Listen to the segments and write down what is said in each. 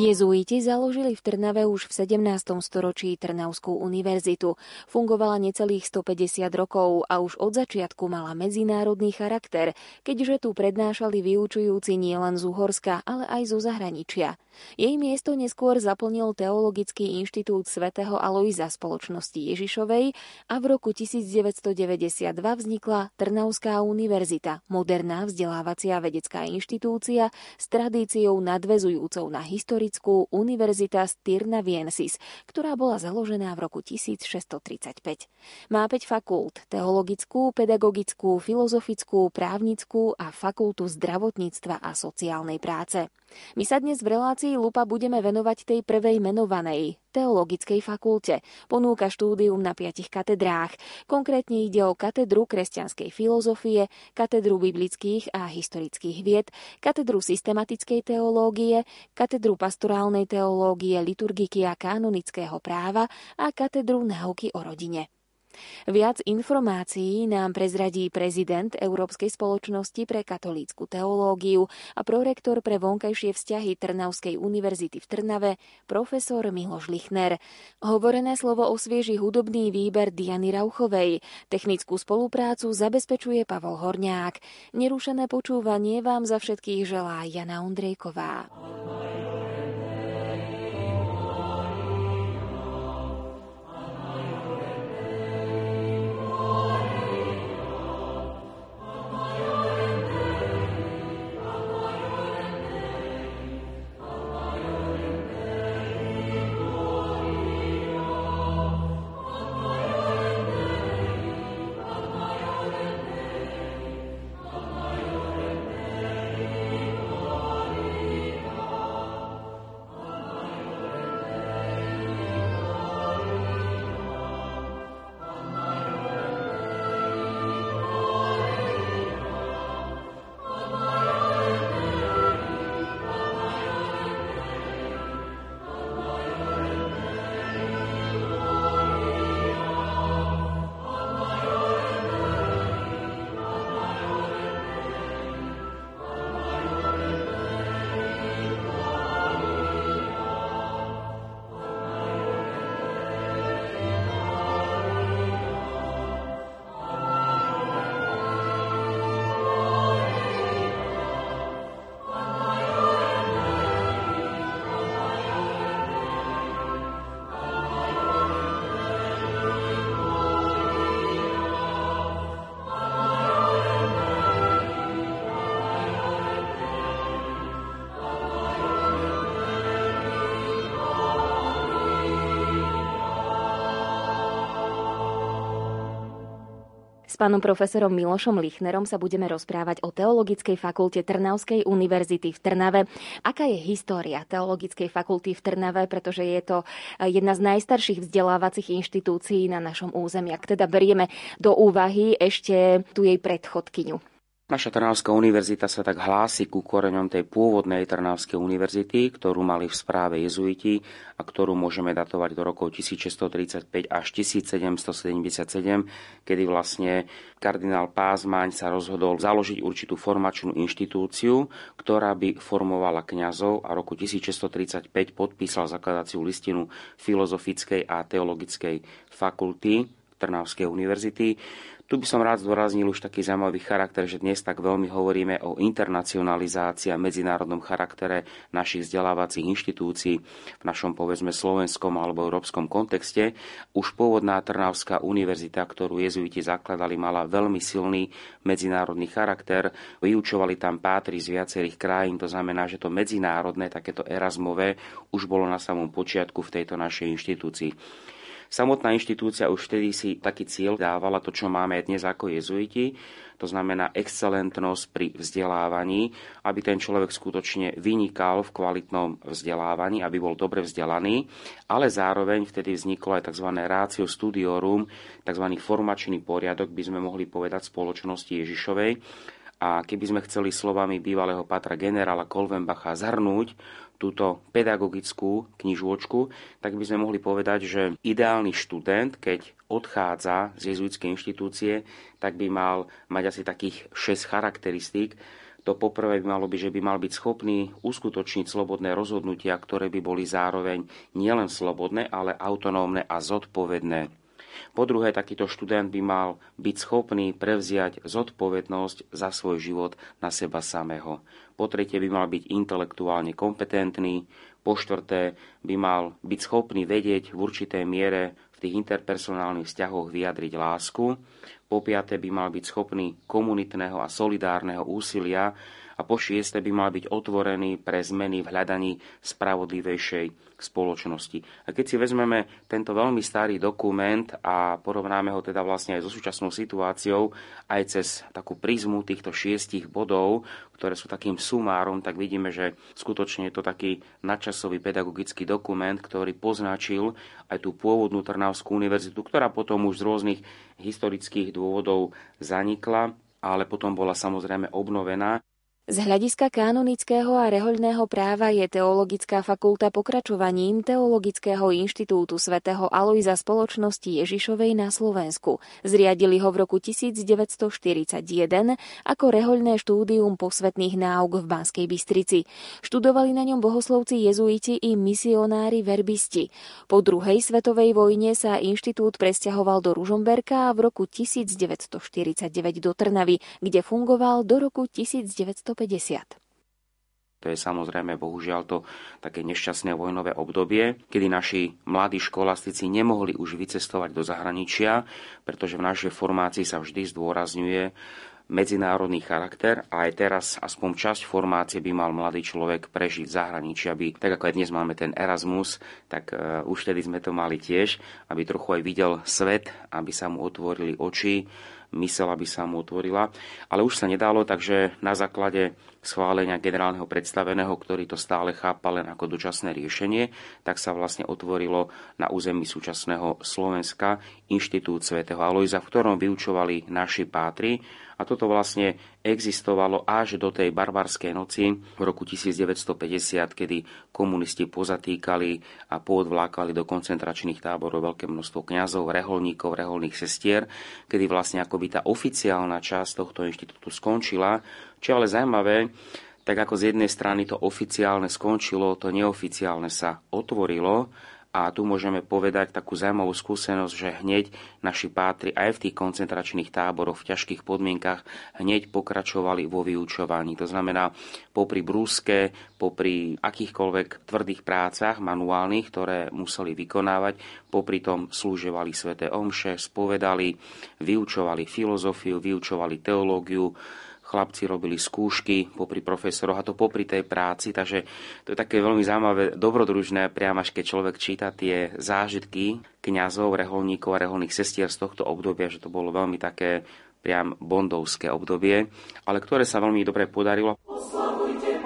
Jezuiti založili v Trnave už v 17. storočí Trnavskú univerzitu. Fungovala necelých 150 rokov a už od začiatku mala medzinárodný charakter, keďže tu prednášali vyučujúci nielen z Uhorska, ale aj zo zahraničia. Jej miesto neskôr zaplnil Teologický inštitút svätého Aloisa spoločnosti Ježišovej a v roku 1992 vznikla Trnavská univerzita, moderná vzdelávacia vedecká inštitúcia s tradíciou nadvezujúcou na historickú Univerzita Viensis, ktorá bola založená v roku 1635. Má 5 fakult, teologickú, pedagogickú, filozofickú, právnickú a fakultu zdravotníctva a sociálnej práce. My sa dnes v relácii Lupa budeme venovať tej prvej menovanej, Teologickej fakulte. Ponúka štúdium na piatich katedrách. Konkrétne ide o katedru kresťanskej filozofie, katedru biblických a historických vied, katedru systematickej teológie, katedru pastorálnej teológie, liturgiky a kanonického práva a katedru náuky o rodine. Viac informácií nám prezradí prezident Európskej spoločnosti pre katolícku teológiu a prorektor pre vonkajšie vzťahy Trnavskej univerzity v Trnave, profesor Miloš Lichner. Hovorené slovo osvieži hudobný výber Diany Rauchovej. Technickú spoluprácu zabezpečuje Pavol Horniák. Nerušené počúvanie vám za všetkých želá Jana Ondrejková. Pánom profesorom Milošom Lichnerom sa budeme rozprávať o Teologickej fakulte Trnavskej univerzity v Trnave. Aká je história Teologickej fakulty v Trnave, pretože je to jedna z najstarších vzdelávacích inštitúcií na našom území. Ak teda berieme do úvahy ešte tu jej predchodkyňu. Naša Trnavská univerzita sa tak hlási ku koreňom tej pôvodnej Trnavskej univerzity, ktorú mali v správe jezuiti a ktorú môžeme datovať do rokov 1635 až 1777, kedy vlastne kardinál Pázmaň sa rozhodol založiť určitú formačnú inštitúciu, ktorá by formovala kňazov a roku 1635 podpísal zakladaciu listinu filozofickej a teologickej fakulty Trnavskej univerzity. Tu by som rád zdôraznil už taký zaujímavý charakter, že dnes tak veľmi hovoríme o internacionalizácii a medzinárodnom charaktere našich vzdelávacích inštitúcií v našom povedzme slovenskom alebo európskom kontexte. Už pôvodná Trnavská univerzita, ktorú jezuiti zakladali, mala veľmi silný medzinárodný charakter. Vyučovali tam pátri z viacerých krajín, to znamená, že to medzinárodné, takéto erazmové už bolo na samom počiatku v tejto našej inštitúcii. Samotná inštitúcia už vtedy si taký cieľ dávala to, čo máme dnes ako jezuiti, to znamená excelentnosť pri vzdelávaní, aby ten človek skutočne vynikal v kvalitnom vzdelávaní, aby bol dobre vzdelaný, ale zároveň vtedy vzniklo aj tzv. ratio studiorum, tzv. formačný poriadok, by sme mohli povedať spoločnosti Ježišovej, a keby sme chceli slovami bývalého patra generála Kolvenbacha zhrnúť túto pedagogickú knižôčku, tak by sme mohli povedať, že ideálny študent, keď odchádza z jezuitskej inštitúcie, tak by mal mať asi takých 6 charakteristík. To poprvé by malo byť, že by mal byť schopný uskutočniť slobodné rozhodnutia, ktoré by boli zároveň nielen slobodné, ale autonómne a zodpovedné. Po druhé, takýto študent by mal byť schopný prevziať zodpovednosť za svoj život na seba samého. Po tretie by mal byť intelektuálne kompetentný. Po štvrté by mal byť schopný vedieť v určitej miere v tých interpersonálnych vzťahoch vyjadriť lásku. Po piaté by mal byť schopný komunitného a solidárneho úsilia a po šieste by mal byť otvorený pre zmeny v hľadaní spravodlivejšej spoločnosti. A keď si vezmeme tento veľmi starý dokument a porovnáme ho teda vlastne aj so súčasnou situáciou, aj cez takú prízmu týchto šiestich bodov, ktoré sú takým sumárom, tak vidíme, že skutočne je to taký nadčasový pedagogický dokument, ktorý poznačil aj tú pôvodnú Trnavskú univerzitu, ktorá potom už z rôznych historických dôvodov zanikla, ale potom bola samozrejme obnovená. Z hľadiska kanonického a rehoľného práva je Teologická fakulta pokračovaním Teologického inštitútu svätého Alojza spoločnosti Ježišovej na Slovensku. Zriadili ho v roku 1941 ako rehoľné štúdium posvetných náuk v Banskej Bystrici. Študovali na ňom bohoslovci jezuiti i misionári verbisti. Po druhej svetovej vojne sa inštitút presťahoval do Ružomberka a v roku 1949 do Trnavy, kde fungoval do roku 1950. 150. To je samozrejme bohužiaľ to také nešťastné vojnové obdobie, kedy naši mladí školastici nemohli už vycestovať do zahraničia, pretože v našej formácii sa vždy zdôrazňuje medzinárodný charakter a aj teraz aspoň časť formácie by mal mladý človek prežiť v zahraničí, aby, tak ako aj dnes máme ten Erasmus, tak uh, už vtedy sme to mali tiež, aby trochu aj videl svet, aby sa mu otvorili oči, mysel, aby sa mu otvorila. Ale už sa nedalo, takže na základe schválenia generálneho predstaveného, ktorý to stále chápal len ako dočasné riešenie, tak sa vlastne otvorilo na území súčasného Slovenska Inštitút svätého Alojza, v ktorom vyučovali naši pátri a toto vlastne existovalo až do tej barbarskej noci v roku 1950, kedy komunisti pozatýkali a poodvlákali do koncentračných táborov veľké množstvo kňazov, reholníkov, reholných sestier, kedy vlastne akoby tá oficiálna časť tohto inštitútu skončila. Čo ale zaujímavé, tak ako z jednej strany to oficiálne skončilo, to neoficiálne sa otvorilo a tu môžeme povedať takú zaujímavú skúsenosť, že hneď naši pátri aj v tých koncentračných táboroch v ťažkých podmienkach hneď pokračovali vo vyučovaní. To znamená, popri brúske, popri akýchkoľvek tvrdých prácach manuálnych, ktoré museli vykonávať, popri tom slúževali sveté omše, spovedali, vyučovali filozofiu, vyučovali teológiu, chlapci robili skúšky popri profesoroch a to popri tej práci, takže to je také veľmi zaujímavé, dobrodružné, priam až keď človek číta tie zážitky kňazov, reholníkov a reholných sestier z tohto obdobia, že to bolo veľmi také priam bondovské obdobie, ale ktoré sa veľmi dobre podarilo. Oslavujte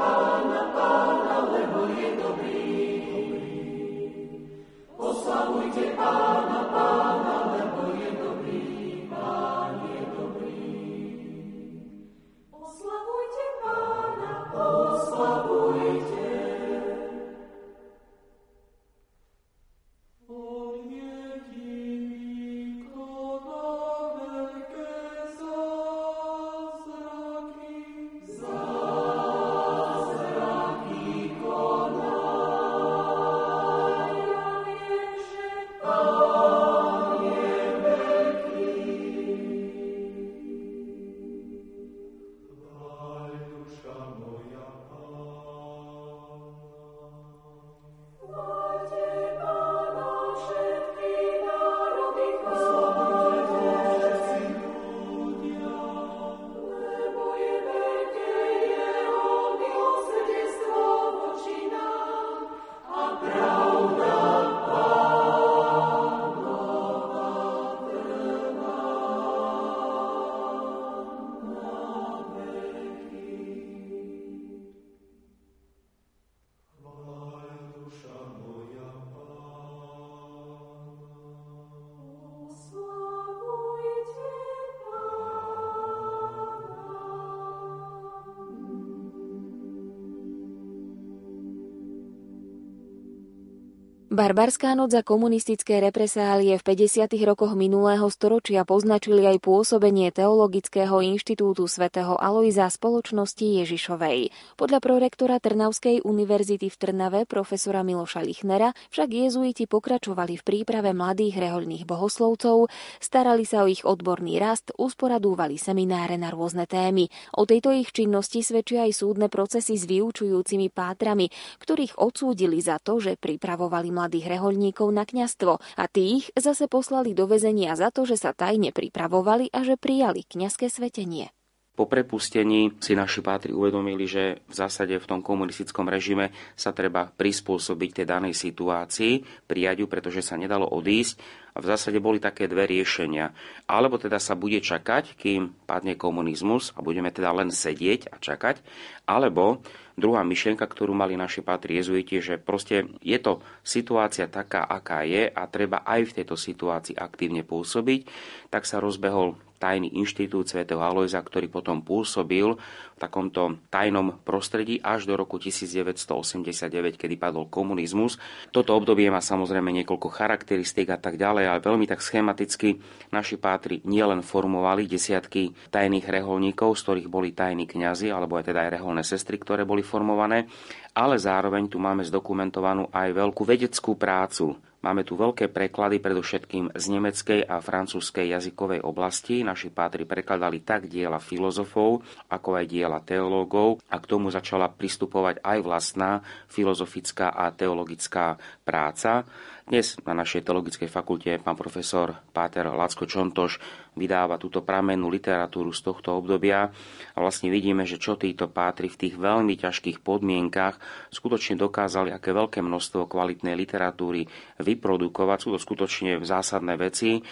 Barbarská noc za komunistické represálie v 50. rokoch minulého storočia poznačili aj pôsobenie Teologického inštitútu svätého Alojza spoločnosti Ježišovej. Podľa prorektora Trnavskej univerzity v Trnave profesora Miloša Lichnera však jezuiti pokračovali v príprave mladých rehoľných bohoslovcov, starali sa o ich odborný rast, usporadúvali semináre na rôzne témy. O tejto ich činnosti svedčia aj súdne procesy s vyučujúcimi pátrami, ktorých odsúdili za to, že pripravovali mladých mladých rehoľníkov na kňastvo a tých zase poslali do väzenia za to, že sa tajne pripravovali a že prijali kňazské svetenie. Po prepustení si naši pátri uvedomili, že v zásade v tom komunistickom režime sa treba prispôsobiť tej danej situácii, prijať ju, pretože sa nedalo odísť. A v zásade boli také dve riešenia. Alebo teda sa bude čakať, kým padne komunizmus a budeme teda len sedieť a čakať, alebo Druhá myšlienka, ktorú mali naši patri jezuiti, že proste je to situácia taká, aká je a treba aj v tejto situácii aktívne pôsobiť, tak sa rozbehol tajný inštitút svätého Alojza, ktorý potom pôsobil v takomto tajnom prostredí až do roku 1989, kedy padol komunizmus. Toto obdobie má samozrejme niekoľko charakteristík a tak ďalej, ale veľmi tak schematicky naši pátri nielen formovali desiatky tajných reholníkov, z ktorých boli tajní kňazi, alebo aj teda aj reholné sestry, ktoré boli formované, ale zároveň tu máme zdokumentovanú aj veľkú vedeckú prácu Máme tu veľké preklady predovšetkým z nemeckej a francúzskej jazykovej oblasti. Naši pátri prekladali tak diela filozofov, ako aj diela teológov a k tomu začala pristupovať aj vlastná filozofická a teologická práca. Dnes na našej teologickej fakulte pán profesor Páter Lacko Čontoš vydáva túto pramennú literatúru z tohto obdobia a vlastne vidíme, že čo títo pátri v tých veľmi ťažkých podmienkach skutočne dokázali, aké veľké množstvo kvalitnej literatúry vyprodukovať. Sú to skutočne zásadné veci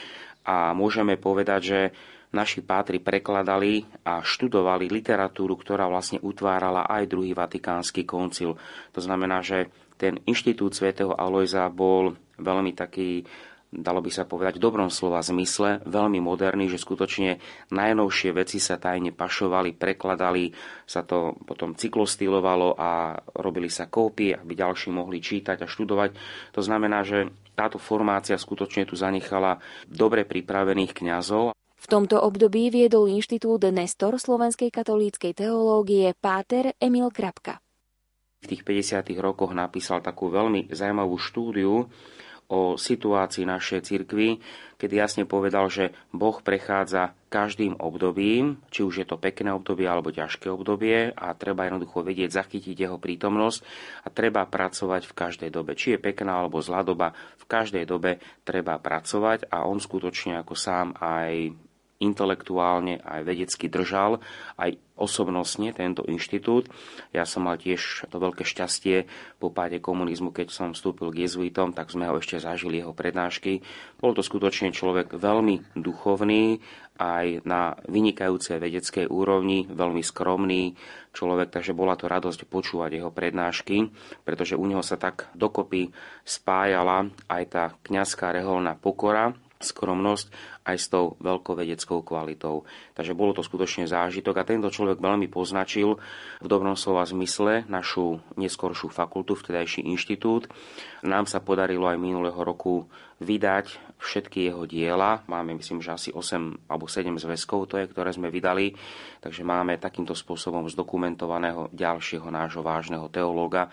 a môžeme povedať, že naši pátri prekladali a študovali literatúru, ktorá vlastne utvárala aj druhý vatikánsky koncil. To znamená, že ten inštitút svätého Alojza bol veľmi taký dalo by sa povedať v dobrom slova zmysle, veľmi moderný, že skutočne najnovšie veci sa tajne pašovali, prekladali, sa to potom cyklostylovalo a robili sa kópie, aby ďalší mohli čítať a študovať. To znamená, že táto formácia skutočne tu zanechala dobre pripravených kňazov. V tomto období viedol inštitút Nestor slovenskej katolíckej teológie Páter Emil Krapka v tých 50. rokoch napísal takú veľmi zaujímavú štúdiu o situácii našej cirkvi, kedy jasne povedal, že Boh prechádza každým obdobím, či už je to pekné obdobie alebo ťažké obdobie a treba jednoducho vedieť zachytiť jeho prítomnosť a treba pracovať v každej dobe. Či je pekná alebo zlá doba, v každej dobe treba pracovať a on skutočne ako sám aj intelektuálne aj vedecky držal, aj osobnostne tento inštitút. Ja som mal tiež to veľké šťastie po páde komunizmu, keď som vstúpil k jezuitom, tak sme ho ešte zažili jeho prednášky. Bol to skutočne človek veľmi duchovný, aj na vynikajúcej vedeckej úrovni, veľmi skromný človek, takže bola to radosť počúvať jeho prednášky, pretože u neho sa tak dokopy spájala aj tá kňazská reholná pokora, skromnosť aj s tou veľkovedeckou kvalitou. Takže bolo to skutočne zážitok a tento človek veľmi poznačil v dobrom slova zmysle našu neskoršiu fakultu, vtedajší inštitút. Nám sa podarilo aj minulého roku vydať všetky jeho diela. Máme, myslím, že asi 8 alebo 7 zväzkov to je, ktoré sme vydali. Takže máme takýmto spôsobom zdokumentovaného ďalšieho nášho vážneho teológa.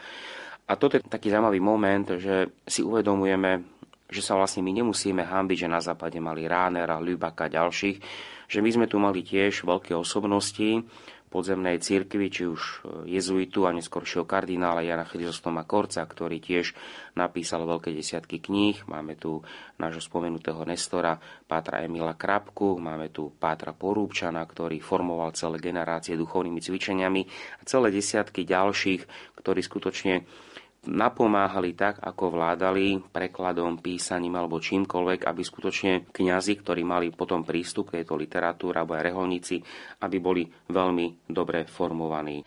A toto je taký zaujímavý moment, že si uvedomujeme, že sa vlastne my nemusíme hambiť, že na západe mali Ránera, Lübaka a ďalších, že my sme tu mali tiež veľké osobnosti podzemnej cirkvi, či už e, jezuitu a neskôršieho kardinála Jana Chryzostoma Korca, ktorý tiež napísal veľké desiatky kníh. Máme tu nášho spomenutého Nestora, Pátra Emila Krapku, máme tu Pátra Porúbčana, ktorý formoval celé generácie duchovnými cvičeniami a celé desiatky ďalších, ktorí skutočne napomáhali tak, ako vládali prekladom, písaním alebo čímkoľvek, aby skutočne kňazi, ktorí mali potom prístup k tejto literatúre alebo aj reholníci, aby boli veľmi dobre formovaní.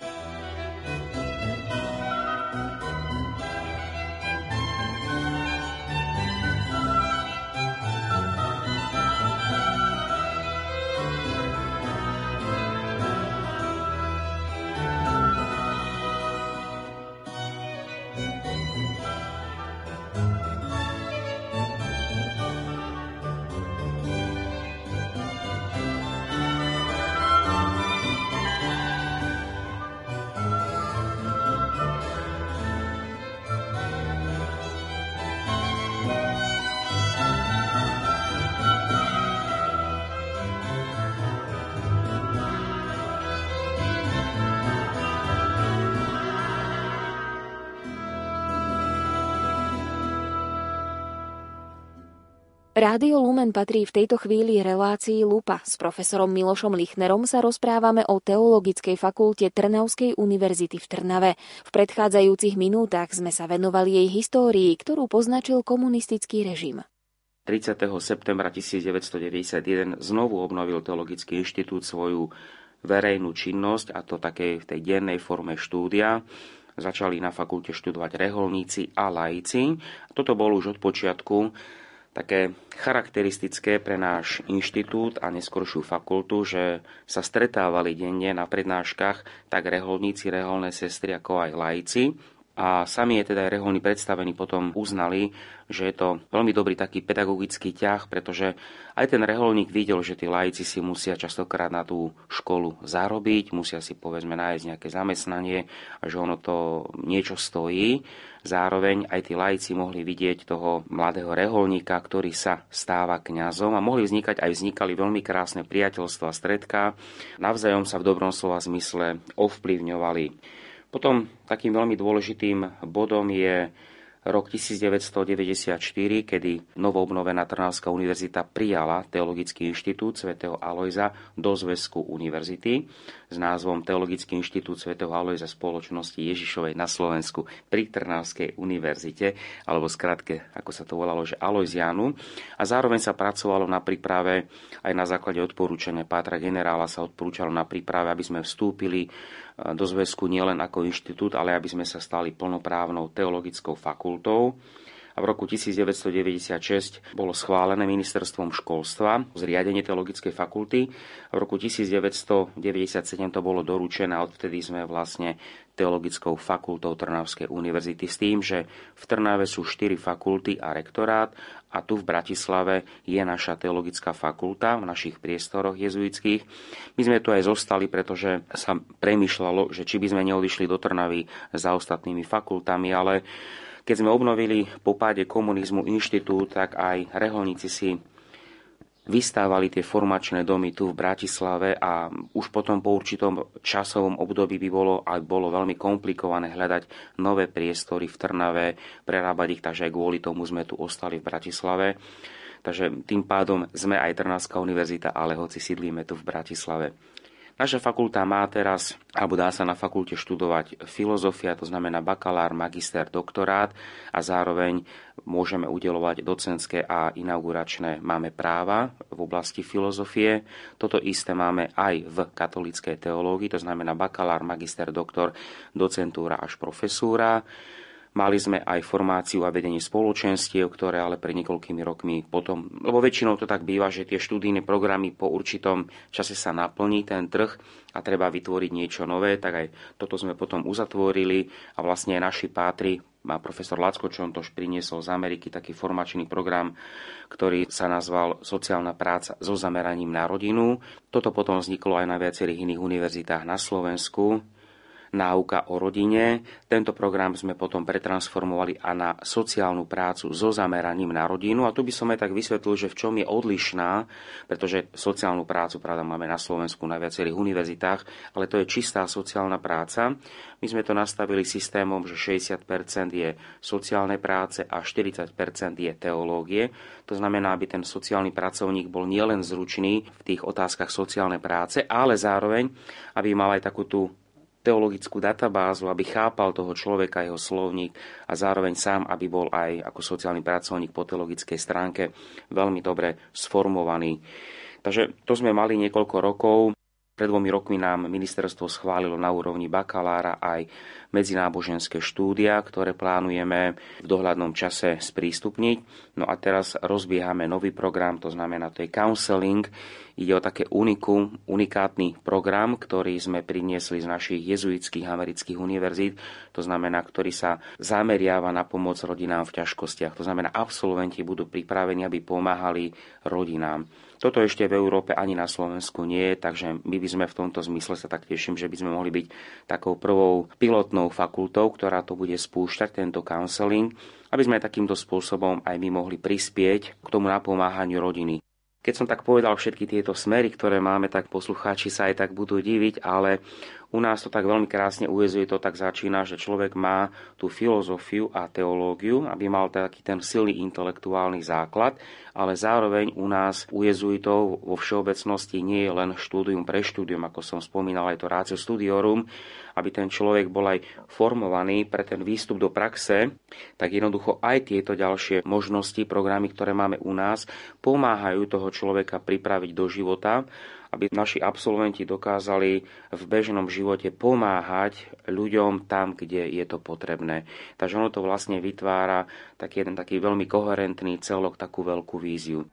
Rádio Lumen patrí v tejto chvíli relácii Lupa. S profesorom Milošom Lichnerom sa rozprávame o Teologickej fakulte Trnavskej univerzity v Trnave. V predchádzajúcich minútach sme sa venovali jej histórii, ktorú poznačil komunistický režim. 30. septembra 1991 znovu obnovil Teologický inštitút svoju verejnú činnosť, a to takej v tej dennej forme štúdia. Začali na fakulte študovať reholníci a laici. Toto bolo už od počiatku také charakteristické pre náš inštitút a neskoršiu fakultu, že sa stretávali denne na prednáškach tak reholníci, reholné sestry, ako aj laici. A sami je teda aj reholní predstavení potom uznali, že je to veľmi dobrý taký pedagogický ťah, pretože aj ten reholník videl, že tí laici si musia častokrát na tú školu zarobiť, musia si povedzme nájsť nejaké zamestnanie a že ono to niečo stojí. Zároveň aj tí laici mohli vidieť toho mladého reholníka, ktorý sa stáva kňazom a mohli vznikať aj vznikali veľmi krásne priateľstva stredka. Navzájom sa v dobrom slova zmysle ovplyvňovali. Potom takým veľmi dôležitým bodom je rok 1994, kedy novoobnovená Trnavská univerzita prijala Teologický inštitút svätého Alojza do zväzku univerzity s názvom Teologický inštitút svätého Alojza spoločnosti Ježišovej na Slovensku pri Trnavskej univerzite, alebo skratke, ako sa to volalo, že Alojzianu. A zároveň sa pracovalo na príprave, aj na základe odporúčania Pátra generála sa odporúčalo na príprave, aby sme vstúpili do zväzku nielen ako inštitút, ale aby sme sa stali plnoprávnou teologickou fakultou. A v roku 1996 bolo schválené ministerstvom školstva zriadenie teologickej fakulty. V roku 1997 to bolo doručené a odvtedy sme vlastne teologickou fakultou Trnavskej univerzity s tým, že v Trnave sú štyri fakulty a rektorát a tu v Bratislave je naša teologická fakulta v našich priestoroch jezuitských. My sme tu aj zostali, pretože sa premyšľalo, že či by sme neodišli do Trnavy za ostatnými fakultami, ale keď sme obnovili po páde komunizmu inštitút, tak aj reholníci si vystávali tie formačné domy tu v Bratislave a už potom po určitom časovom období by bolo aj bolo veľmi komplikované hľadať nové priestory v Trnave, prerábať ich, takže aj kvôli tomu sme tu ostali v Bratislave. Takže tým pádom sme aj Trnavská univerzita, ale hoci sídlíme tu v Bratislave. Naša fakulta má teraz, alebo dá sa na fakulte študovať filozofia, to znamená bakalár, magister, doktorát a zároveň môžeme udelovať docentské a inauguračné máme práva v oblasti filozofie. Toto isté máme aj v katolíckej teológii, to znamená bakalár, magister, doktor, docentúra až profesúra. Mali sme aj formáciu a vedenie spoločenstiev, ktoré ale pred niekoľkými rokmi potom, lebo väčšinou to tak býva, že tie študijné programy po určitom čase sa naplní ten trh a treba vytvoriť niečo nové, tak aj toto sme potom uzatvorili a vlastne aj naši pátri má profesor Lacko Čontoš priniesol z Ameriky taký formačný program, ktorý sa nazval Sociálna práca so zameraním na rodinu. Toto potom vzniklo aj na viacerých iných univerzitách na Slovensku náuka o rodine. Tento program sme potom pretransformovali a na sociálnu prácu so zameraním na rodinu. A tu by som aj tak vysvetlil, že v čom je odlišná, pretože sociálnu prácu, pravda, máme na Slovensku na viacerých univerzitách, ale to je čistá sociálna práca. My sme to nastavili systémom, že 60% je sociálne práce a 40% je teológie. To znamená, aby ten sociálny pracovník bol nielen zručný v tých otázkach sociálnej práce, ale zároveň, aby mal aj takú tú teologickú databázu, aby chápal toho človeka, jeho slovník a zároveň sám, aby bol aj ako sociálny pracovník po teologickej stránke veľmi dobre sformovaný. Takže to sme mali niekoľko rokov. Pred dvomi rokmi nám ministerstvo schválilo na úrovni bakalára aj medzináboženské štúdia, ktoré plánujeme v dohľadnom čase sprístupniť. No a teraz rozbiehame nový program, to znamená, to je counseling. Ide o také unikum, unikátny program, ktorý sme priniesli z našich jezuitských amerických univerzít, to znamená, ktorý sa zameriava na pomoc rodinám v ťažkostiach. To znamená, absolventi budú pripravení, aby pomáhali rodinám. Toto ešte v Európe ani na Slovensku nie takže my by sme v tomto zmysle sa tak teším, že by sme mohli byť takou prvou pilotnou fakultou, ktorá to bude spúšťať, tento counseling, aby sme takýmto spôsobom aj my mohli prispieť k tomu napomáhaniu rodiny. Keď som tak povedal všetky tieto smery, ktoré máme, tak poslucháči sa aj tak budú diviť, ale U nás to tak veľmi krásne ujezuje, to tak začína, že človek má tú filozofiu a teológiu, aby mal taký ten silný intelektuálny základ, ale zároveň u nás u jezuitov vo všeobecnosti nie je len štúdium pre štúdium, ako som spomínal, aj to rácio studiorum, aby ten človek bol aj formovaný pre ten výstup do praxe, tak jednoducho aj tieto ďalšie možnosti, programy, ktoré máme u nás, pomáhajú toho človeka pripraviť do života aby naši absolventi dokázali v bežnom živote pomáhať ľuďom tam, kde je to potrebné. Takže ono to vlastne vytvára taký jeden taký veľmi koherentný celok, takú veľkú víziu.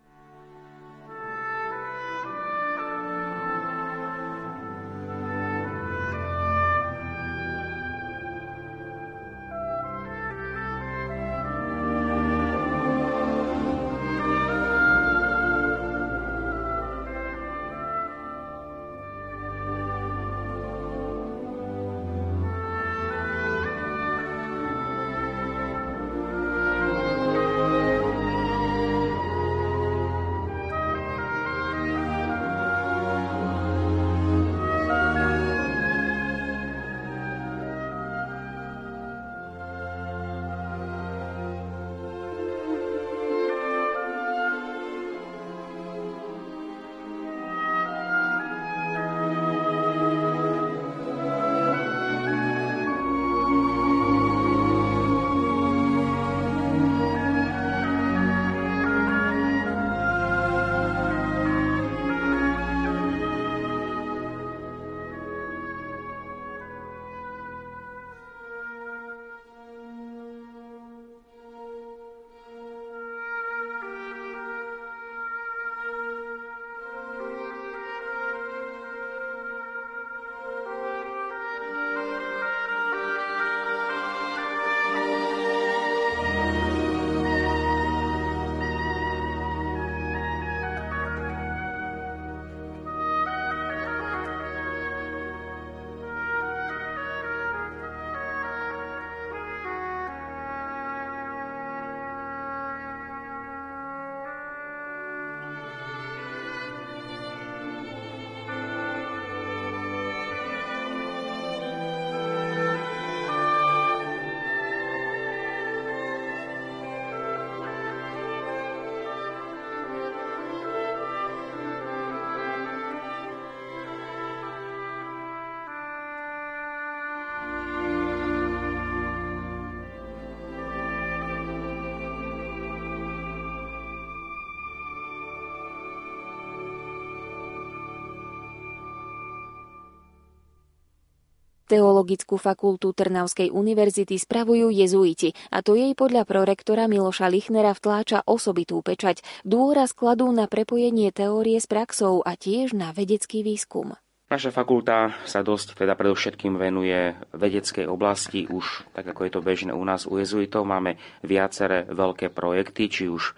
Teologickú fakultu Trnavskej univerzity spravujú jezuiti a to jej podľa prorektora Miloša Lichnera vtláča osobitú pečať. Dôraz kladú na prepojenie teórie s praxou a tiež na vedecký výskum. Naša fakulta sa dosť teda predovšetkým venuje vedeckej oblasti, už tak ako je to bežné u nás u jezuitov. Máme viaceré veľké projekty, či už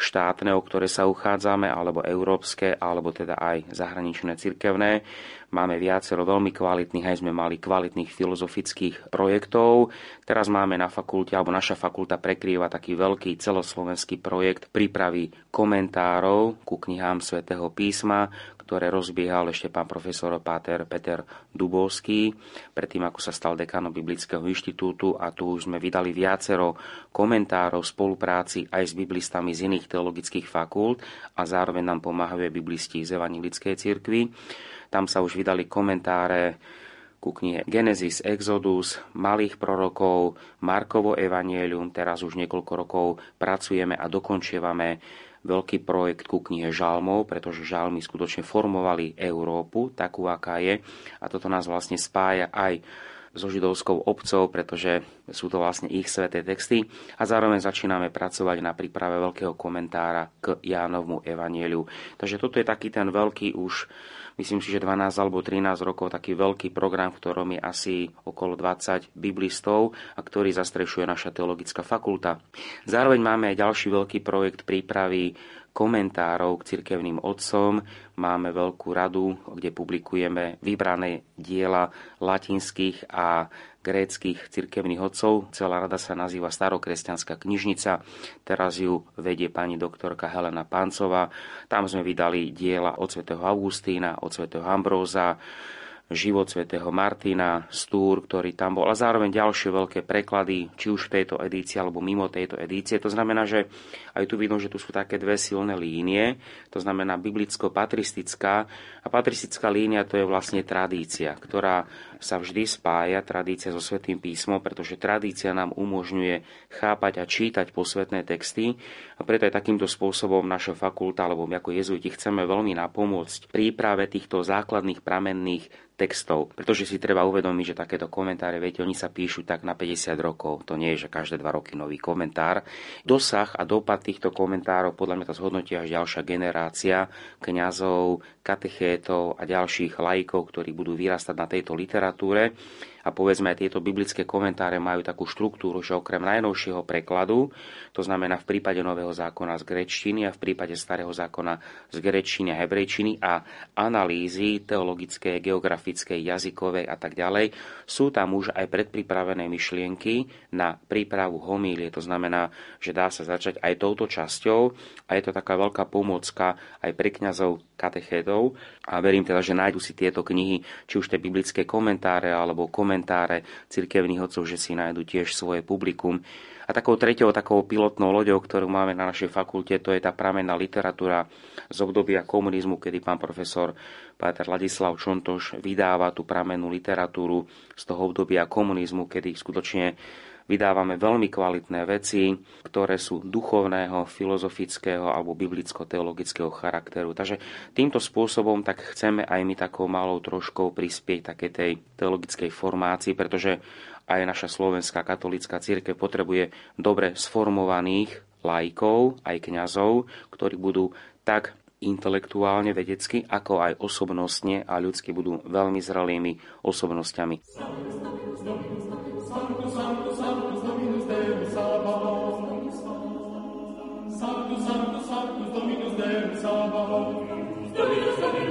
štátne, o ktoré sa uchádzame, alebo európske, alebo teda aj zahraničné cirkevné. Máme viacero veľmi kvalitných, aj sme mali kvalitných filozofických projektov. Teraz máme na fakulte, alebo naša fakulta prekrýva taký veľký celoslovenský projekt prípravy komentárov ku knihám svätého písma, ktoré rozbiehal ešte pán profesor Páter Peter Dubovský, predtým ako sa stal dekanom Biblického inštitútu a tu už sme vydali viacero komentárov v spolupráci aj s biblistami z iných teologických fakult a zároveň nám pomáhajú aj biblisti z Evangelickej cirkvi. Tam sa už vydali komentáre ku knihe Genesis, Exodus, Malých prorokov, Markovo evanielium. Teraz už niekoľko rokov pracujeme a dokončievame veľký projekt ku knihe žalmov, pretože žalmy skutočne formovali Európu takú, aká je. A toto nás vlastne spája aj so židovskou obcov, pretože sú to vlastne ich sveté texty a zároveň začíname pracovať na príprave veľkého komentára k Jánovmu evanieliu. Takže toto je taký ten veľký už myslím si, že 12 alebo 13 rokov taký veľký program, v ktorom je asi okolo 20 biblistov a ktorý zastrešuje naša teologická fakulta. Zároveň máme aj ďalší veľký projekt prípravy komentárov k cirkevným otcom. Máme veľkú radu, kde publikujeme vybrané diela latinských a gréckých cirkevných otcov. Celá rada sa nazýva Starokresťanská knižnica. Teraz ju vedie pani doktorka Helena Pancová. Tam sme vydali diela od svätého Augustína, od svätého Ambróza, život svätého Martina, Stúr, ktorý tam bol, a zároveň ďalšie veľké preklady, či už v tejto edícii alebo mimo tejto edície. To znamená, že aj tu vidno, že tu sú také dve silné línie, to znamená biblicko-patristická. A patristická línia to je vlastne tradícia, ktorá sa vždy spája, tradícia so Svetým písmom, pretože tradícia nám umožňuje chápať a čítať posvetné texty. A preto aj takýmto spôsobom naša fakulta, alebo my ako jezuiti chceme veľmi napomôcť príprave týchto základných pramenných textov, pretože si treba uvedomiť, že takéto komentáre, viete, oni sa píšu tak na 50 rokov, to nie je, že každé dva roky nový komentár. Dosah a dopad týchto komentárov podľa mňa to zhodnotí až ďalšia generácia kňazov, katechétov a ďalších laikov, ktorí budú vyrastať na tejto literatúre a povedzme aj tieto biblické komentáre majú takú štruktúru, že okrem najnovšieho prekladu, to znamená v prípade Nového zákona z grečtiny a v prípade Starého zákona z grečtiny a hebrejčiny a analýzy teologické, geografické, jazykovej a tak ďalej, sú tam už aj predpripravené myšlienky na prípravu homílie. To znamená, že dá sa začať aj touto časťou a je to taká veľká pomôcka aj pre kňazov katechétov a verím teda, že nájdu si tieto knihy, či už tie biblické komentáre alebo komentáre cirkevných odcov, že si nájdu tiež svoje publikum. A takou tretiou, takou pilotnou loďou, ktorú máme na našej fakulte, to je tá pramenná literatúra z obdobia komunizmu, kedy pán profesor Páter Ladislav Čontoš vydáva tú pramennú literatúru z toho obdobia komunizmu, kedy skutočne Vydávame veľmi kvalitné veci, ktoré sú duchovného, filozofického alebo biblicko-teologického charakteru. Takže týmto spôsobom tak chceme aj my takou malou troškou prispieť také tej teologickej formácii, pretože aj naša slovenská katolická církev potrebuje dobre sformovaných laikov, aj kňazov, ktorí budú tak intelektuálne, vedecky, ako aj osobnostne a ľudsky budú veľmi zrelými osobnosťami. Santo, Santo, Sanctus, Dominus Deus Sabaoth. Dominus, Dominus,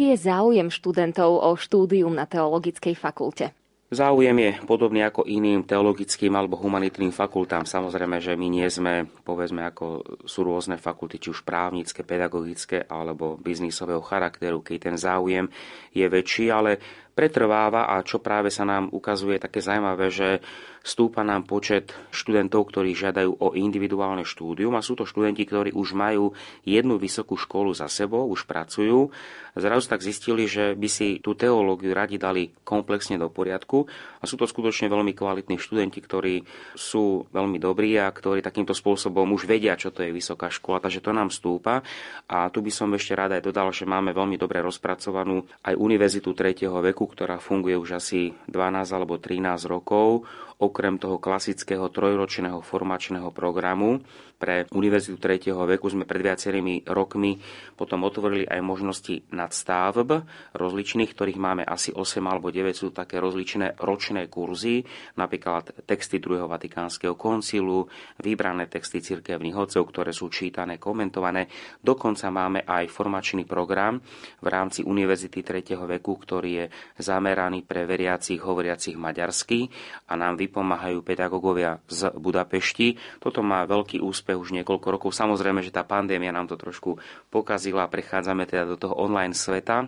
Aký je záujem študentov o štúdium na teologickej fakulte? Záujem je podobný ako iným teologickým alebo humanitným fakultám. Samozrejme, že my nie sme, povedzme, ako sú rôzne fakulty, či už právnické, pedagogické alebo biznisového charakteru, keď ten záujem je väčší, ale pretrváva a čo práve sa nám ukazuje také zaujímavé, že stúpa nám počet študentov, ktorí žiadajú o individuálne štúdium a sú to študenti, ktorí už majú jednu vysokú školu za sebou, už pracujú. Zrazu tak zistili, že by si tú teológiu radi dali komplexne do poriadku a sú to skutočne veľmi kvalitní študenti, ktorí sú veľmi dobrí a ktorí takýmto spôsobom už vedia, čo to je vysoká škola, takže to nám stúpa. A tu by som ešte rád aj dodal, že máme veľmi dobre rozpracovanú aj univerzitu 3. veku, ktorá funguje už asi 12 alebo 13 rokov okrem toho klasického trojročného formačného programu pre Univerzitu 3. veku sme pred viacerými rokmi potom otvorili aj možnosti nadstavb rozličných, ktorých máme asi 8 alebo 9, sú také rozličné ročné kurzy, napríklad texty druhého Vatikánskeho koncilu, vybrané texty cirkevných hodcov, ktoré sú čítané, komentované. Dokonca máme aj formačný program v rámci Univerzity 3. veku, ktorý je zameraný pre veriacich hovoriacich maďarsky a nám vypomáhajú pedagógovia z Budapešti. Toto má veľký úspech už niekoľko rokov. Samozrejme, že tá pandémia nám to trošku pokazila, prechádzame teda do toho online sveta,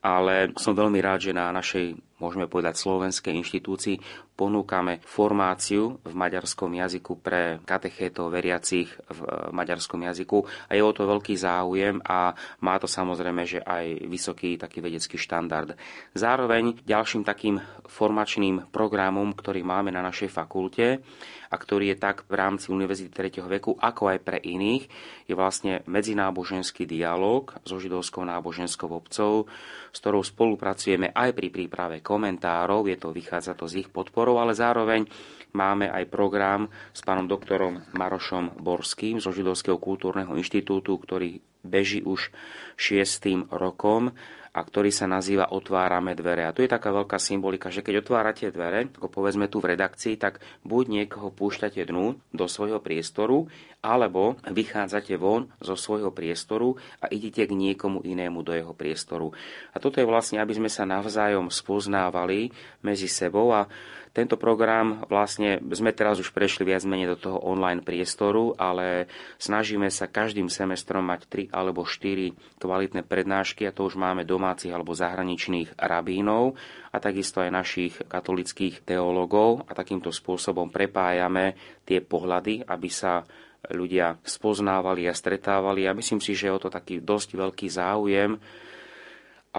ale som veľmi rád, že na našej, môžeme povedať, slovenskej inštitúcii ponúkame formáciu v maďarskom jazyku pre katechétov veriacich v maďarskom jazyku a je o to veľký záujem a má to samozrejme, že aj vysoký taký vedecký štandard. Zároveň ďalším takým formačným programom, ktorý máme na našej fakulte a ktorý je tak v rámci Univerzity 3. veku, ako aj pre iných, je vlastne medzináboženský dialog so židovskou náboženskou obcov, s ktorou spolupracujeme aj pri príprave komentárov, je to, vychádza to z ich podporou, ale zároveň máme aj program s pánom doktorom Marošom Borským zo Židovského kultúrneho inštitútu, ktorý beží už šiestým rokom a ktorý sa nazýva Otvárame dvere. A tu je taká veľká symbolika, že keď otvárate dvere, ako povedzme tu v redakcii, tak buď niekoho púšťate dnu do svojho priestoru, alebo vychádzate von zo svojho priestoru a idete k niekomu inému do jeho priestoru. A toto je vlastne, aby sme sa navzájom spoznávali medzi sebou a tento program vlastne sme teraz už prešli viac menej do toho online priestoru, ale snažíme sa každým semestrom mať 3 alebo 4 kvalitné prednášky a to už máme domácich alebo zahraničných rabínov a takisto aj našich katolických teológov a takýmto spôsobom prepájame tie pohľady, aby sa ľudia spoznávali a stretávali. A myslím si, že je o to taký dosť veľký záujem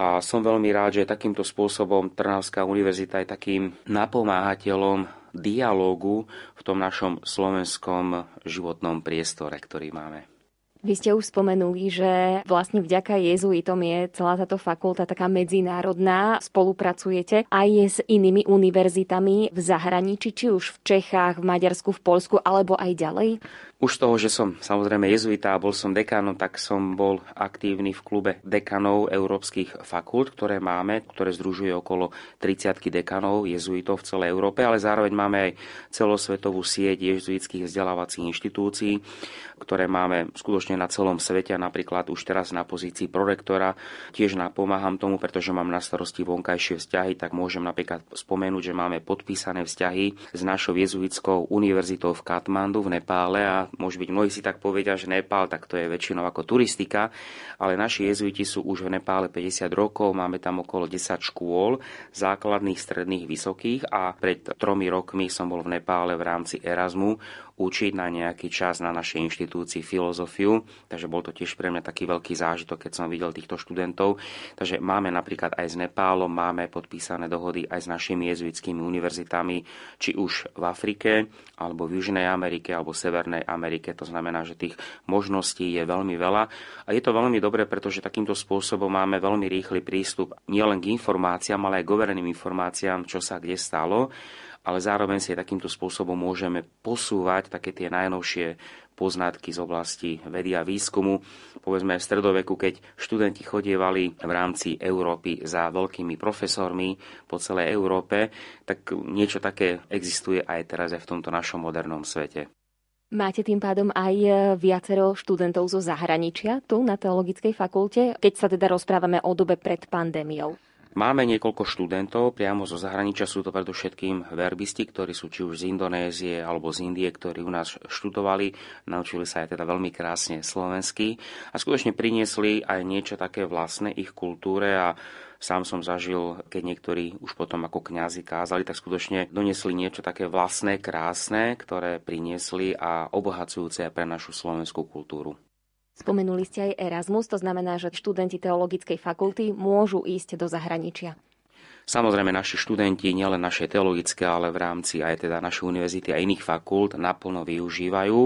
a som veľmi rád, že takýmto spôsobom Trnavská univerzita je takým napomáhateľom dialógu v tom našom slovenskom životnom priestore, ktorý máme. Vy ste už spomenuli, že vlastne vďaka jezuitom je celá táto fakulta taká medzinárodná. Spolupracujete aj s inými univerzitami v zahraničí, či už v Čechách, v Maďarsku, v Polsku, alebo aj ďalej? Už toho, že som samozrejme jezuita a bol som dekánom, tak som bol aktívny v klube dekanov európskych fakult, ktoré máme, ktoré združuje okolo 30 dekanov jezuitov v celej Európe, ale zároveň máme aj celosvetovú sieť jezuitských vzdelávacích inštitúcií, ktoré máme skutočne na celom svete a napríklad už teraz na pozícii prorektora tiež napomáham tomu, pretože mám na starosti vonkajšie vzťahy, tak môžem napríklad spomenúť, že máme podpísané vzťahy s našou jezuitskou univerzitou v Katmandu v Nepále a môže byť mnohí si tak povedia, že Nepál, tak to je väčšinou ako turistika, ale naši jezuiti sú už v Nepále 50 rokov, máme tam okolo 10 škôl, základných, stredných, vysokých a pred tromi rokmi som bol v Nepále v rámci Erasmu učiť na nejaký čas na našej inštitúcii filozofiu, takže bol to tiež pre mňa taký veľký zážitok, keď som videl týchto študentov. Takže máme napríklad aj s Nepálom, máme podpísané dohody aj s našimi jezuitskými univerzitami, či už v Afrike, alebo v Južnej Amerike, alebo Severnej Amerike. To znamená, že tých možností je veľmi veľa. A je to veľmi dobré, pretože takýmto spôsobom máme veľmi rýchly prístup nielen k informáciám, ale aj k overeným informáciám, čo sa kde stalo ale zároveň si takýmto spôsobom môžeme posúvať také tie najnovšie poznatky z oblasti vedy a výskumu. Povedzme v stredoveku, keď študenti chodievali v rámci Európy za veľkými profesormi po celej Európe, tak niečo také existuje aj teraz aj v tomto našom modernom svete. Máte tým pádom aj viacero študentov zo zahraničia tu na Teologickej fakulte, keď sa teda rozprávame o dobe pred pandémiou? Máme niekoľko študentov priamo zo zahraničia, sú to predovšetkým verbisti, ktorí sú či už z Indonézie alebo z Indie, ktorí u nás študovali, naučili sa aj teda veľmi krásne slovensky a skutočne priniesli aj niečo také vlastné ich kultúre a Sám som zažil, keď niektorí už potom ako kňazi kázali, tak skutočne donesli niečo také vlastné, krásne, ktoré priniesli a obohacujúce pre našu slovenskú kultúru. Spomenuli ste aj Erasmus, to znamená, že študenti teologickej fakulty môžu ísť do zahraničia. Samozrejme, naši študenti, nielen naše teologické, ale v rámci aj teda našej univerzity a iných fakult naplno využívajú.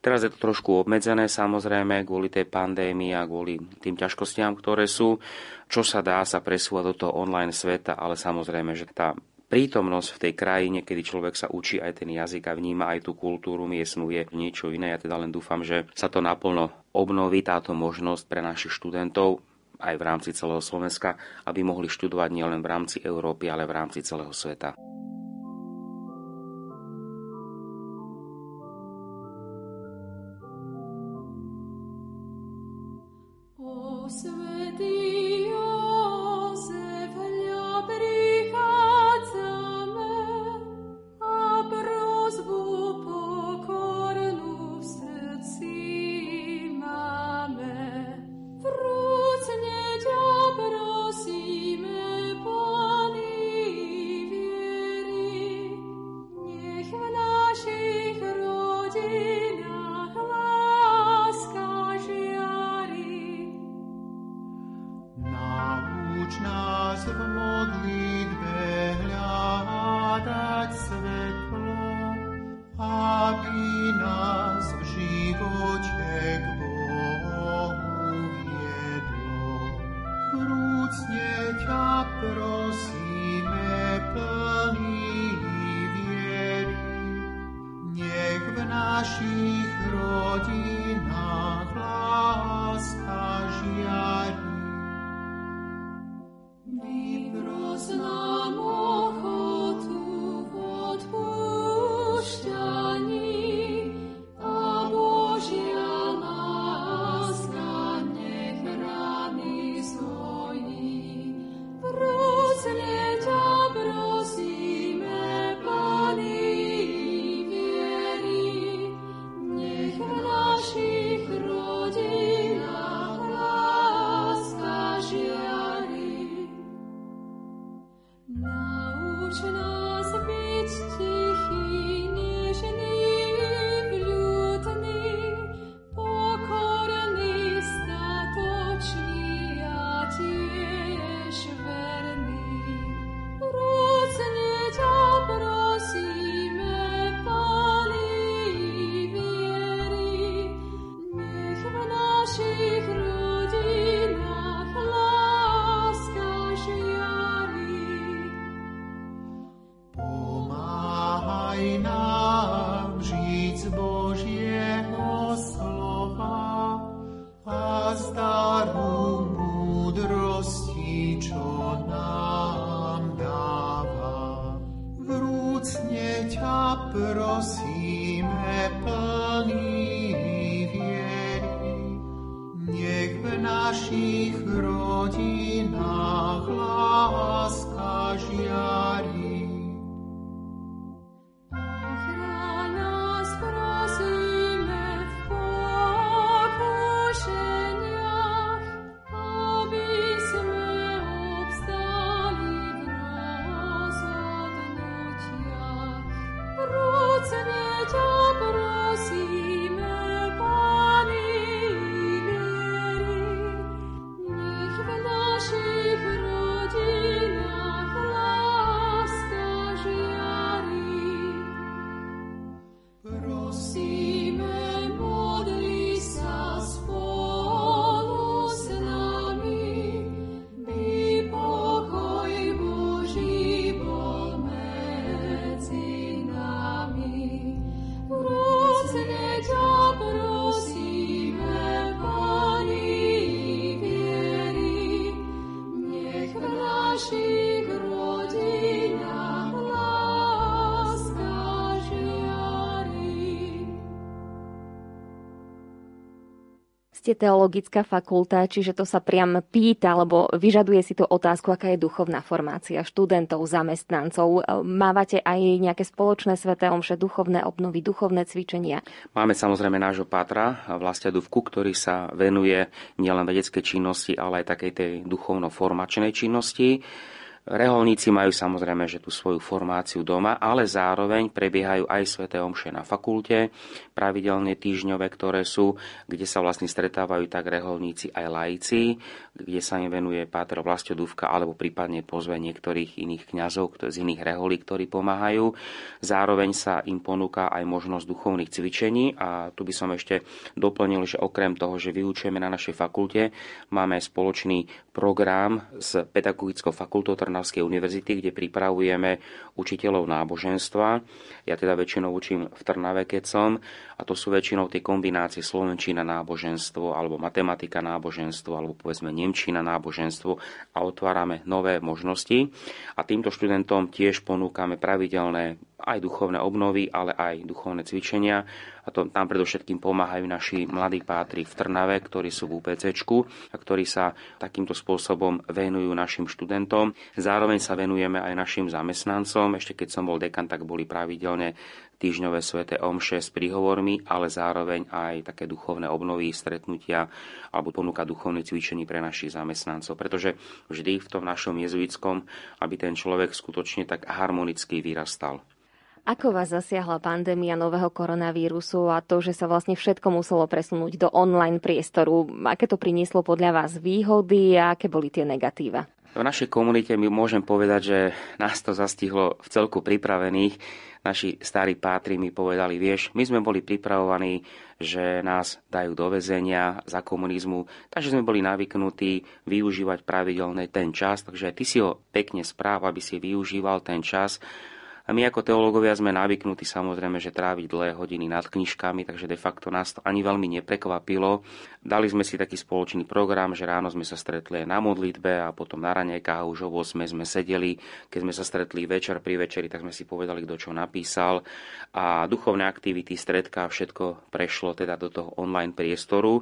Teraz je to trošku obmedzené, samozrejme, kvôli tej pandémii a kvôli tým ťažkostiam, ktoré sú. Čo sa dá sa presúvať do toho online sveta, ale samozrejme, že tá prítomnosť v tej krajine, kedy človek sa učí aj ten jazyk a vníma aj tú kultúru miestnu, je niečo iné. Ja teda len dúfam, že sa to naplno obnoví táto možnosť pre našich študentov aj v rámci celého Slovenska, aby mohli študovať nielen v rámci Európy, ale v rámci celého sveta. Ste teologická fakulta, čiže to sa priam pýta, alebo vyžaduje si to otázku, aká je duchovná formácia študentov, zamestnancov. Mávate aj nejaké spoločné sveté omše, duchovné obnovy, duchovné cvičenia? Máme samozrejme nášho pátra, Vlastia Duvku, ktorý sa venuje nielen vedeckej činnosti, ale aj takej tej duchovno-formačnej činnosti. Reholníci majú samozrejme, že tú svoju formáciu doma, ale zároveň prebiehajú aj sveté omše na fakulte, pravidelne týždňové, ktoré sú, kde sa vlastne stretávajú tak reholníci aj laici, kde sa im venuje Páter Vlastodúvka alebo prípadne pozve niektorých iných kňazov z iných reholí, ktorí pomáhajú. Zároveň sa im ponúka aj možnosť duchovných cvičení a tu by som ešte doplnil, že okrem toho, že vyučujeme na našej fakulte, máme spoločný program s Pedagogickou fakultou Trnavskej univerzity, kde pripravujeme učiteľov náboženstva. Ja teda väčšinou učím v Trnave, keď som, a to sú väčšinou tie kombinácie slovenčina náboženstvo, alebo matematika náboženstvo, alebo povedzme nemčina náboženstvo a otvárame nové možnosti. A týmto študentom tiež ponúkame pravidelné aj duchovné obnovy, ale aj duchovné cvičenia. A to, tam predovšetkým pomáhajú naši mladí pátri v Trnave, ktorí sú v UPC a ktorí sa takýmto spôsobom venujú našim študentom. Zároveň sa venujeme aj našim zamestnancom. Ešte keď som bol dekan, tak boli pravidelne týždňové sveté omše s príhovormi, ale zároveň aj také duchovné obnovy, stretnutia alebo ponúka duchovných cvičení pre našich zamestnancov. Pretože vždy v tom našom jezuitskom, aby ten človek skutočne tak harmonicky vyrastal. Ako vás zasiahla pandémia nového koronavírusu a to, že sa vlastne všetko muselo presunúť do online priestoru? Aké to prinieslo podľa vás výhody a aké boli tie negatíva? V našej komunite my môžem povedať, že nás to zastihlo v celku pripravených. Naši starí pátri mi povedali, vieš, my sme boli pripravovaní, že nás dajú do väzenia za komunizmu, takže sme boli navyknutí využívať pravidelne ten čas, takže ty si ho pekne správ, aby si využíval ten čas a my ako teológovia sme navyknutí samozrejme, že tráviť dlhé hodiny nad knižkami, takže de facto nás to ani veľmi neprekvapilo. Dali sme si taký spoločný program, že ráno sme sa stretli na modlitbe a potom na ranejkách už o 8 sme sedeli. Keď sme sa stretli večer pri večeri, tak sme si povedali, kto čo napísal. A duchovné aktivity, stredka, všetko prešlo teda do toho online priestoru.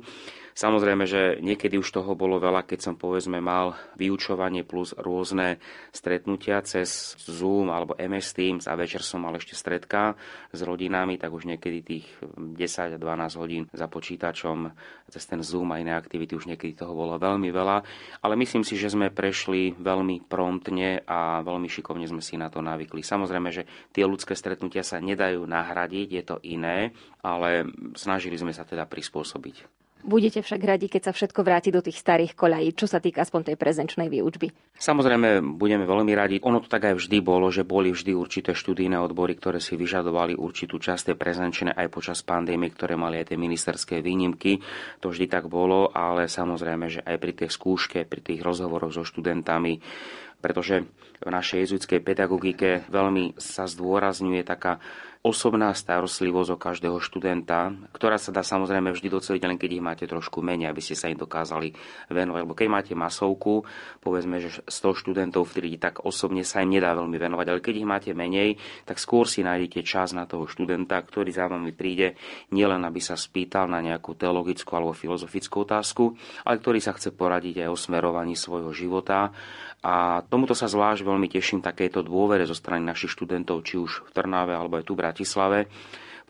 Samozrejme, že niekedy už toho bolo veľa, keď som povedzme mal vyučovanie plus rôzne stretnutia cez Zoom alebo MS Teams a večer som mal ešte stredka s rodinami, tak už niekedy tých 10-12 hodín za počítačom cez ten Zoom a iné aktivity už niekedy toho bolo veľmi veľa. Ale myslím si, že sme prešli veľmi promptne a veľmi šikovne sme si na to navykli. Samozrejme, že tie ľudské stretnutia sa nedajú nahradiť, je to iné, ale snažili sme sa teda prispôsobiť. Budete však radi, keď sa všetko vráti do tých starých koľají, čo sa týka aspoň tej prezenčnej výučby. Samozrejme, budeme veľmi radi. Ono to tak aj vždy bolo, že boli vždy určité študijné odbory, ktoré si vyžadovali určitú časť tej prezenčnej aj počas pandémie, ktoré mali aj tie ministerské výnimky. To vždy tak bolo, ale samozrejme, že aj pri tej skúške, pri tých rozhovoroch so študentami, pretože v našej jezuitskej pedagogike veľmi sa zdôrazňuje taká osobná starostlivosť o každého študenta, ktorá sa dá samozrejme vždy doceliť, len keď ich máte trošku menej, aby ste sa im dokázali venovať. Lebo keď máte masovku, povedzme, že 100 študentov v triedi, tak osobne sa im nedá veľmi venovať. Ale keď ich máte menej, tak skôr si nájdete čas na toho študenta, ktorý za vami príde nielen, aby sa spýtal na nejakú teologickú alebo filozofickú otázku, ale ktorý sa chce poradiť aj o smerovaní svojho života a tomuto sa zvlášť veľmi teším takéto dôvere zo strany našich študentov, či už v Trnave alebo aj tu v Bratislave,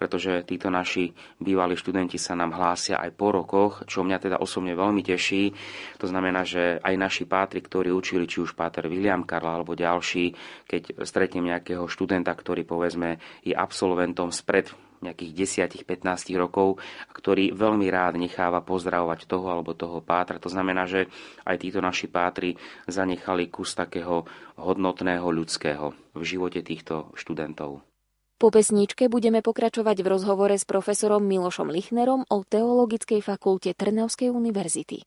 pretože títo naši bývalí študenti sa nám hlásia aj po rokoch, čo mňa teda osobne veľmi teší. To znamená, že aj naši pátri, ktorí učili, či už páter William Karla alebo ďalší, keď stretnem nejakého študenta, ktorý povedzme je absolventom spred nejakých 10-15 rokov, ktorý veľmi rád necháva pozdravovať toho alebo toho pátra. To znamená, že aj títo naši pátri zanechali kus takého hodnotného ľudského v živote týchto študentov. Po pesničke budeme pokračovať v rozhovore s profesorom Milošom Lichnerom o Teologickej fakulte Trnavskej univerzity.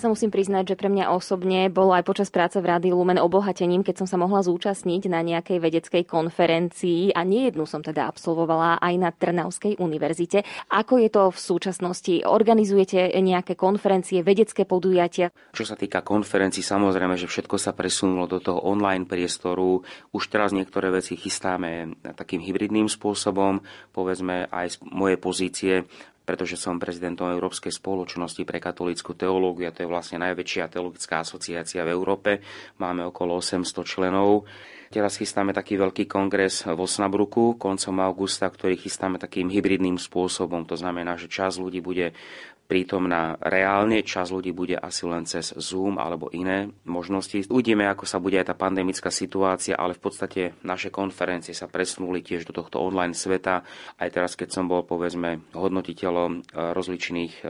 Ja sa musím priznať, že pre mňa osobne bolo aj počas práce v Rádiu Lumen obohatením, keď som sa mohla zúčastniť na nejakej vedeckej konferencii a nejednu som teda absolvovala aj na Trnavskej univerzite. Ako je to v súčasnosti? Organizujete nejaké konferencie, vedecké podujatia? Čo sa týka konferencií, samozrejme, že všetko sa presunulo do toho online priestoru. Už teraz niektoré veci chystáme takým hybridným spôsobom. Povedzme aj z mojej pozície pretože som prezidentom Európskej spoločnosti pre katolícku teológiu a to je vlastne najväčšia teologická asociácia v Európe. Máme okolo 800 členov. Teraz chystáme taký veľký kongres v Osnabruku koncom augusta, ktorý chystáme takým hybridným spôsobom. To znamená, že čas ľudí bude prítomná reálne. Čas ľudí bude asi len cez Zoom alebo iné možnosti. Uvidíme, ako sa bude aj tá pandemická situácia, ale v podstate naše konferencie sa presunuli tiež do tohto online sveta. Aj teraz, keď som bol, povedzme, hodnotiteľom e, rozličných, e,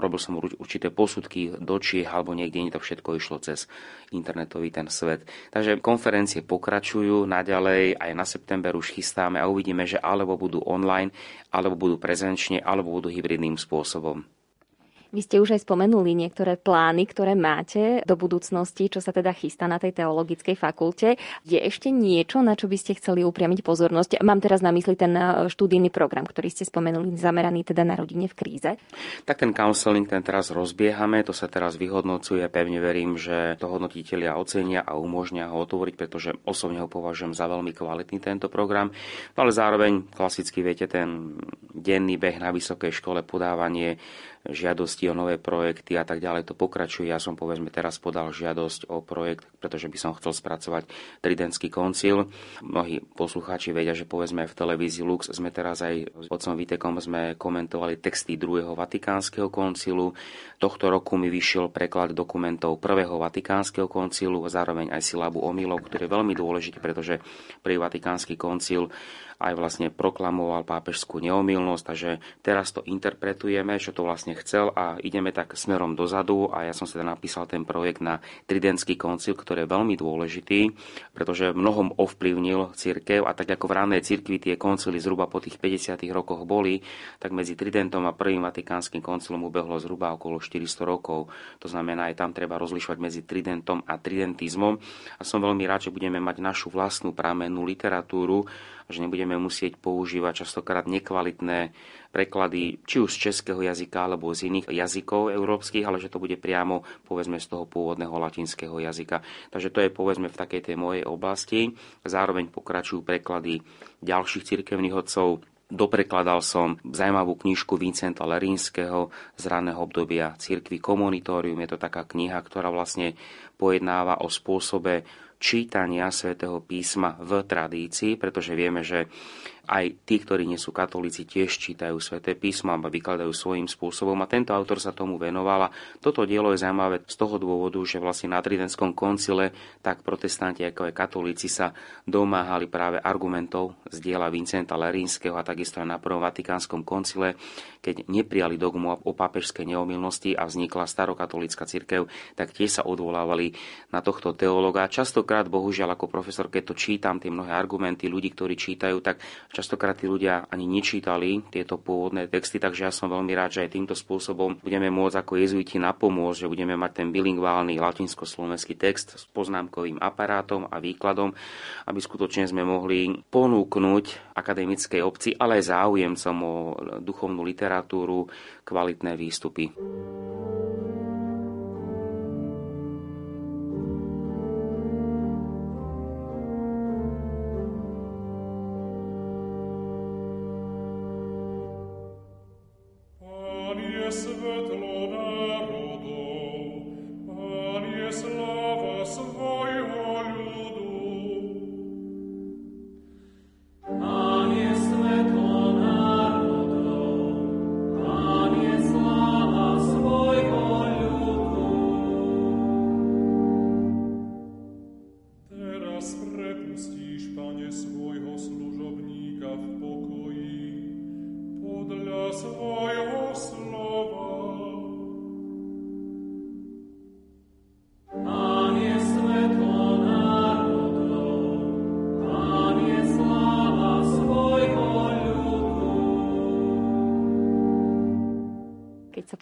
robil som určité posudky do Čích alebo niekde to všetko išlo cez internetový ten svet. Takže konferencie pokračujú naďalej, aj na september už chystáme a uvidíme, že alebo budú online, alebo budú prezenčne, alebo budú hybridným spôsobom. Vy ste už aj spomenuli niektoré plány, ktoré máte do budúcnosti, čo sa teda chystá na tej teologickej fakulte. Je ešte niečo, na čo by ste chceli upriamiť pozornosť? Mám teraz na mysli ten e, študijný program, ktorý ste spomenuli, zameraný teda na rodine v kríze. Tak ten counseling ten teraz rozbiehame, to sa teraz vyhodnocuje. Pevne verím, že to hodnotitelia ocenia a umožnia ho otvoriť, pretože osobne ho považujem za veľmi kvalitný tento program. No ale zároveň klasicky, viete, ten denný beh na vysokej škole, podávanie žiadosti o nové projekty a tak ďalej. To pokračuje. Ja som povedzme teraz podal žiadosť o projekt, pretože by som chcel spracovať Tridentský koncil. Mnohí poslucháči vedia, že povedzme v televízii Lux sme teraz aj s otcom Vitekom sme komentovali texty druhého Vatikánskeho koncilu. Tohto roku mi vyšiel preklad dokumentov prvého Vatikánskeho koncilu zároveň aj silabu omylov, ktorý je veľmi dôležitý, pretože prvý Vatikánsky koncil aj vlastne proklamoval pápežskú neomilnosť, takže teraz to interpretujeme, čo to vlastne chcel a ideme tak smerom dozadu a ja som si teda napísal ten projekt na Tridentský koncil, ktorý je veľmi dôležitý, pretože mnohom ovplyvnil cirkev a tak ako v rannej cirkvi tie koncily zhruba po tých 50 rokoch boli, tak medzi Tridentom a prvým Vatikánskym koncilom ubehlo zhruba okolo 400 rokov. To znamená, aj tam treba rozlišovať medzi Tridentom a Tridentizmom a som veľmi rád, že budeme mať našu vlastnú pramennú literatúru, že nebudeme musieť používať častokrát nekvalitné preklady či už z českého jazyka alebo z iných jazykov európskych, ale že to bude priamo povedzme z toho pôvodného latinského jazyka. Takže to je povedzme v takej tej mojej oblasti. Zároveň pokračujú preklady ďalších cirkevných odcov, Doprekladal som zaujímavú knižku Vincenta Lerínskeho z raného obdobia Cirkvi Komunitorium. Je to taká kniha, ktorá vlastne pojednáva o spôsobe čítania svätého písma v tradícii, pretože vieme, že aj tí, ktorí nie sú katolíci, tiež čítajú sväté písmo a vykladajú svojím spôsobom. A tento autor sa tomu venoval. A toto dielo je zaujímavé z toho dôvodu, že vlastne na Tridenskom koncile tak protestanti ako aj katolíci sa domáhali práve argumentov z diela Vincenta Lerínskeho a takisto aj na prvom Vatikánskom koncile, keď neprijali dogmu o pápežskej neomilnosti a vznikla starokatolická cirkev, tak tiež sa odvolávali na tohto teológa. Častokrát, bohužiaľ, ako profesor, keď to čítam, tie mnohé argumenty ľudí, ktorí čítajú, tak Častokrát tí ľudia ani nečítali tieto pôvodné texty, takže ja som veľmi rád, že aj týmto spôsobom budeme môcť ako jezuiti napomôcť, že budeme mať ten bilingválny latinsko-slovenský text s poznámkovým aparátom a výkladom, aby skutočne sme mohli ponúknuť akademickej obci, ale aj záujemcom o duchovnú literatúru kvalitné výstupy.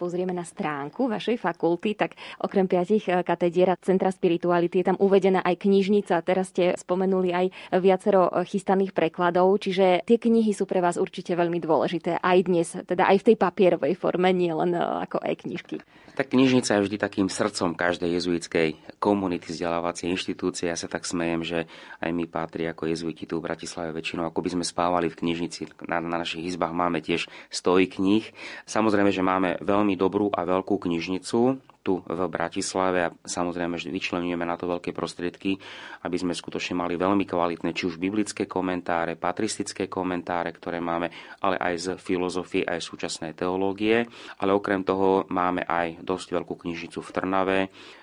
Pozrieme na stránku vašej fakulty, tak okrem piatich eh, katedier a Centra Spirituality je tam uvedená aj knižnica. Teraz ste spomenuli aj viacero eh, chystaných prekladov, čiže tie knihy sú pre vás určite veľmi dôležité aj dnes, teda aj v tej papierovej forme, nie len eh, ako e-knižky. Tak knižnica je vždy takým srdcom každej jezuitskej komunity vzdelávacej inštitúcie. Ja sa tak smejem, že aj my patrí ako jezuiti tu v Bratislave väčšinou, ako by sme spávali v knižnici. Na, na našich izbách máme tiež stojí kníh. Samozrejme, že máme veľmi dobrú a veľkú knižnicu tu v Bratislave a samozrejme, že vyčlenujeme na to veľké prostriedky, aby sme skutočne mali veľmi kvalitné či už biblické komentáre, patristické komentáre, ktoré máme, ale aj z filozofie, aj súčasnej teológie. Ale okrem toho máme aj dosť veľkú knižnicu v Trnave,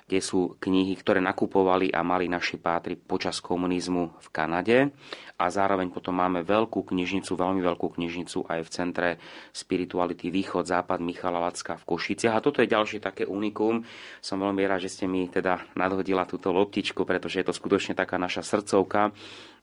kde sú knihy, ktoré nakupovali a mali naši pátri počas komunizmu v Kanade. A zároveň potom máme veľkú knižnicu, veľmi veľkú knižnicu aj v centre Spirituality Východ, Západ Michala Lacka v Košiciach. A toto je ďalšie také unikum. Som veľmi rád, že ste mi teda nadhodila túto loptičku, pretože je to skutočne taká naša srdcovka.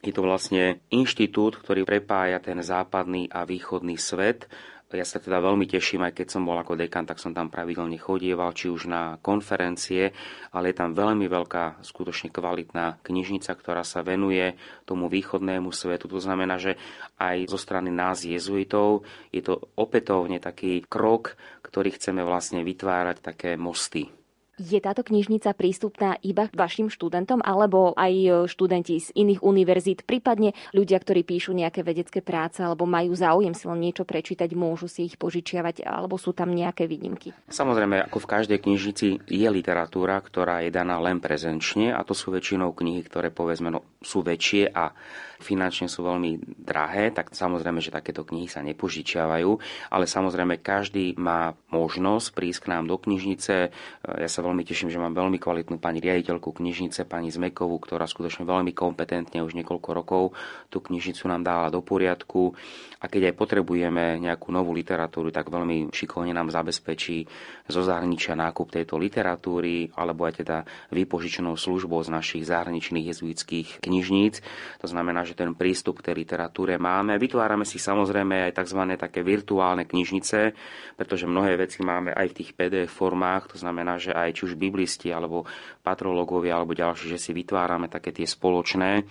Je to vlastne inštitút, ktorý prepája ten západný a východný svet ja sa teda veľmi teším, aj keď som bol ako dekan, tak som tam pravidelne chodieval, či už na konferencie, ale je tam veľmi veľká, skutočne kvalitná knižnica, ktorá sa venuje tomu východnému svetu. To znamená, že aj zo strany nás jezuitov je to opätovne taký krok, ktorý chceme vlastne vytvárať také mosty je táto knižnica prístupná iba vašim študentom alebo aj e, študenti z iných univerzít, prípadne ľudia, ktorí píšu nejaké vedecké práce alebo majú záujem si len niečo prečítať, môžu si ich požičiavať alebo sú tam nejaké výnimky? Samozrejme, ako v každej knižnici je literatúra, ktorá je daná len prezenčne a to sú väčšinou knihy, ktoré povedzme no, sú väčšie a finančne sú veľmi drahé, tak samozrejme, že takéto knihy sa nepožičiavajú, ale samozrejme každý má možnosť prísť k nám do knižnice. Ja sa veľmi teším, že mám veľmi kvalitnú pani riaditeľku knižnice, pani Zmekovú, ktorá skutočne veľmi kompetentne už niekoľko rokov tú knižnicu nám dala do poriadku. A keď aj potrebujeme nejakú novú literatúru, tak veľmi šikovne nám zabezpečí zo zahraničia nákup tejto literatúry, alebo aj teda vypožičenou službou z našich zahraničných jezuitských knižníc. To znamená, že ten prístup k tej literatúre máme. Vytvárame si samozrejme aj tzv. také virtuálne knižnice, pretože mnohé veci máme aj v tých PDF formách, to znamená, že aj či už biblisti alebo patrológovia alebo ďalší, že si vytvárame také tie spoločné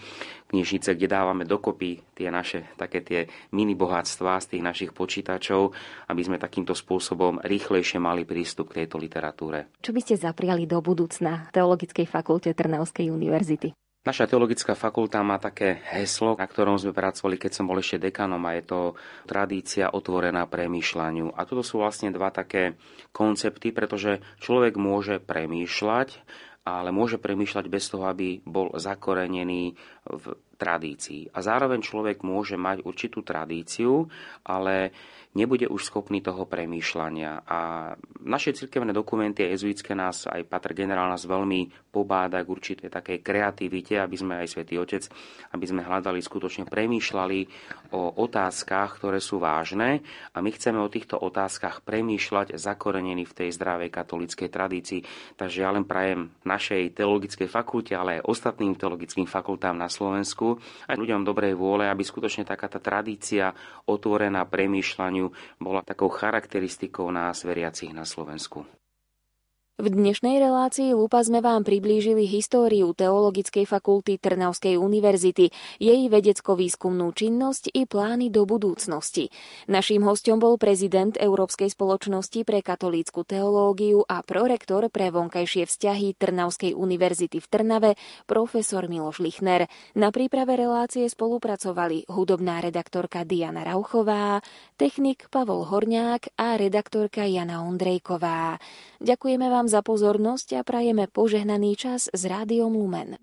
knižnice, kde dávame dokopy tie naše také tie mini bohatstvá z tých našich počítačov, aby sme takýmto spôsobom rýchlejšie mali prístup k tejto literatúre. Čo by ste zapriali do budúcna Teologickej fakulte Trnavskej univerzity? Naša teologická fakulta má také heslo, na ktorom sme pracovali, keď som bol ešte dekanom a je to tradícia otvorená premýšľaniu. A toto sú vlastne dva také koncepty, pretože človek môže premýšľať, ale môže premýšľať bez toho, aby bol zakorenený v tradícii. A zároveň človek môže mať určitú tradíciu, ale nebude už schopný toho premýšľania. A naše cirkevné dokumenty a jezuitské nás, aj Patr generál nás veľmi pobáda k určitej takej kreativite, aby sme aj Svetý Otec, aby sme hľadali, skutočne premýšľali o otázkach, ktoré sú vážne a my chceme o týchto otázkach premýšľať zakorenení v tej zdravej katolíckej tradícii. Takže ja len prajem našej teologickej fakulte, ale aj ostatným teologickým fakultám na Slovensku, aj ľuďom dobrej vôle, aby skutočne taká tá tradícia otvorená premýšľaniu bola takou charakteristikou nás veriacich na Slovensku. V dnešnej relácii Lupa sme vám priblížili históriu Teologickej fakulty Trnavskej univerzity, jej vedecko-výskumnú činnosť i plány do budúcnosti. Naším hostom bol prezident Európskej spoločnosti pre katolícku teológiu a prorektor pre vonkajšie vzťahy Trnavskej univerzity v Trnave, profesor Miloš Lichner. Na príprave relácie spolupracovali hudobná redaktorka Diana Rauchová, technik Pavol Horňák a redaktorka Jana Ondrejková. Ďakujeme vám za pozornosť a prajeme požehnaný čas s Rádiom Lumen.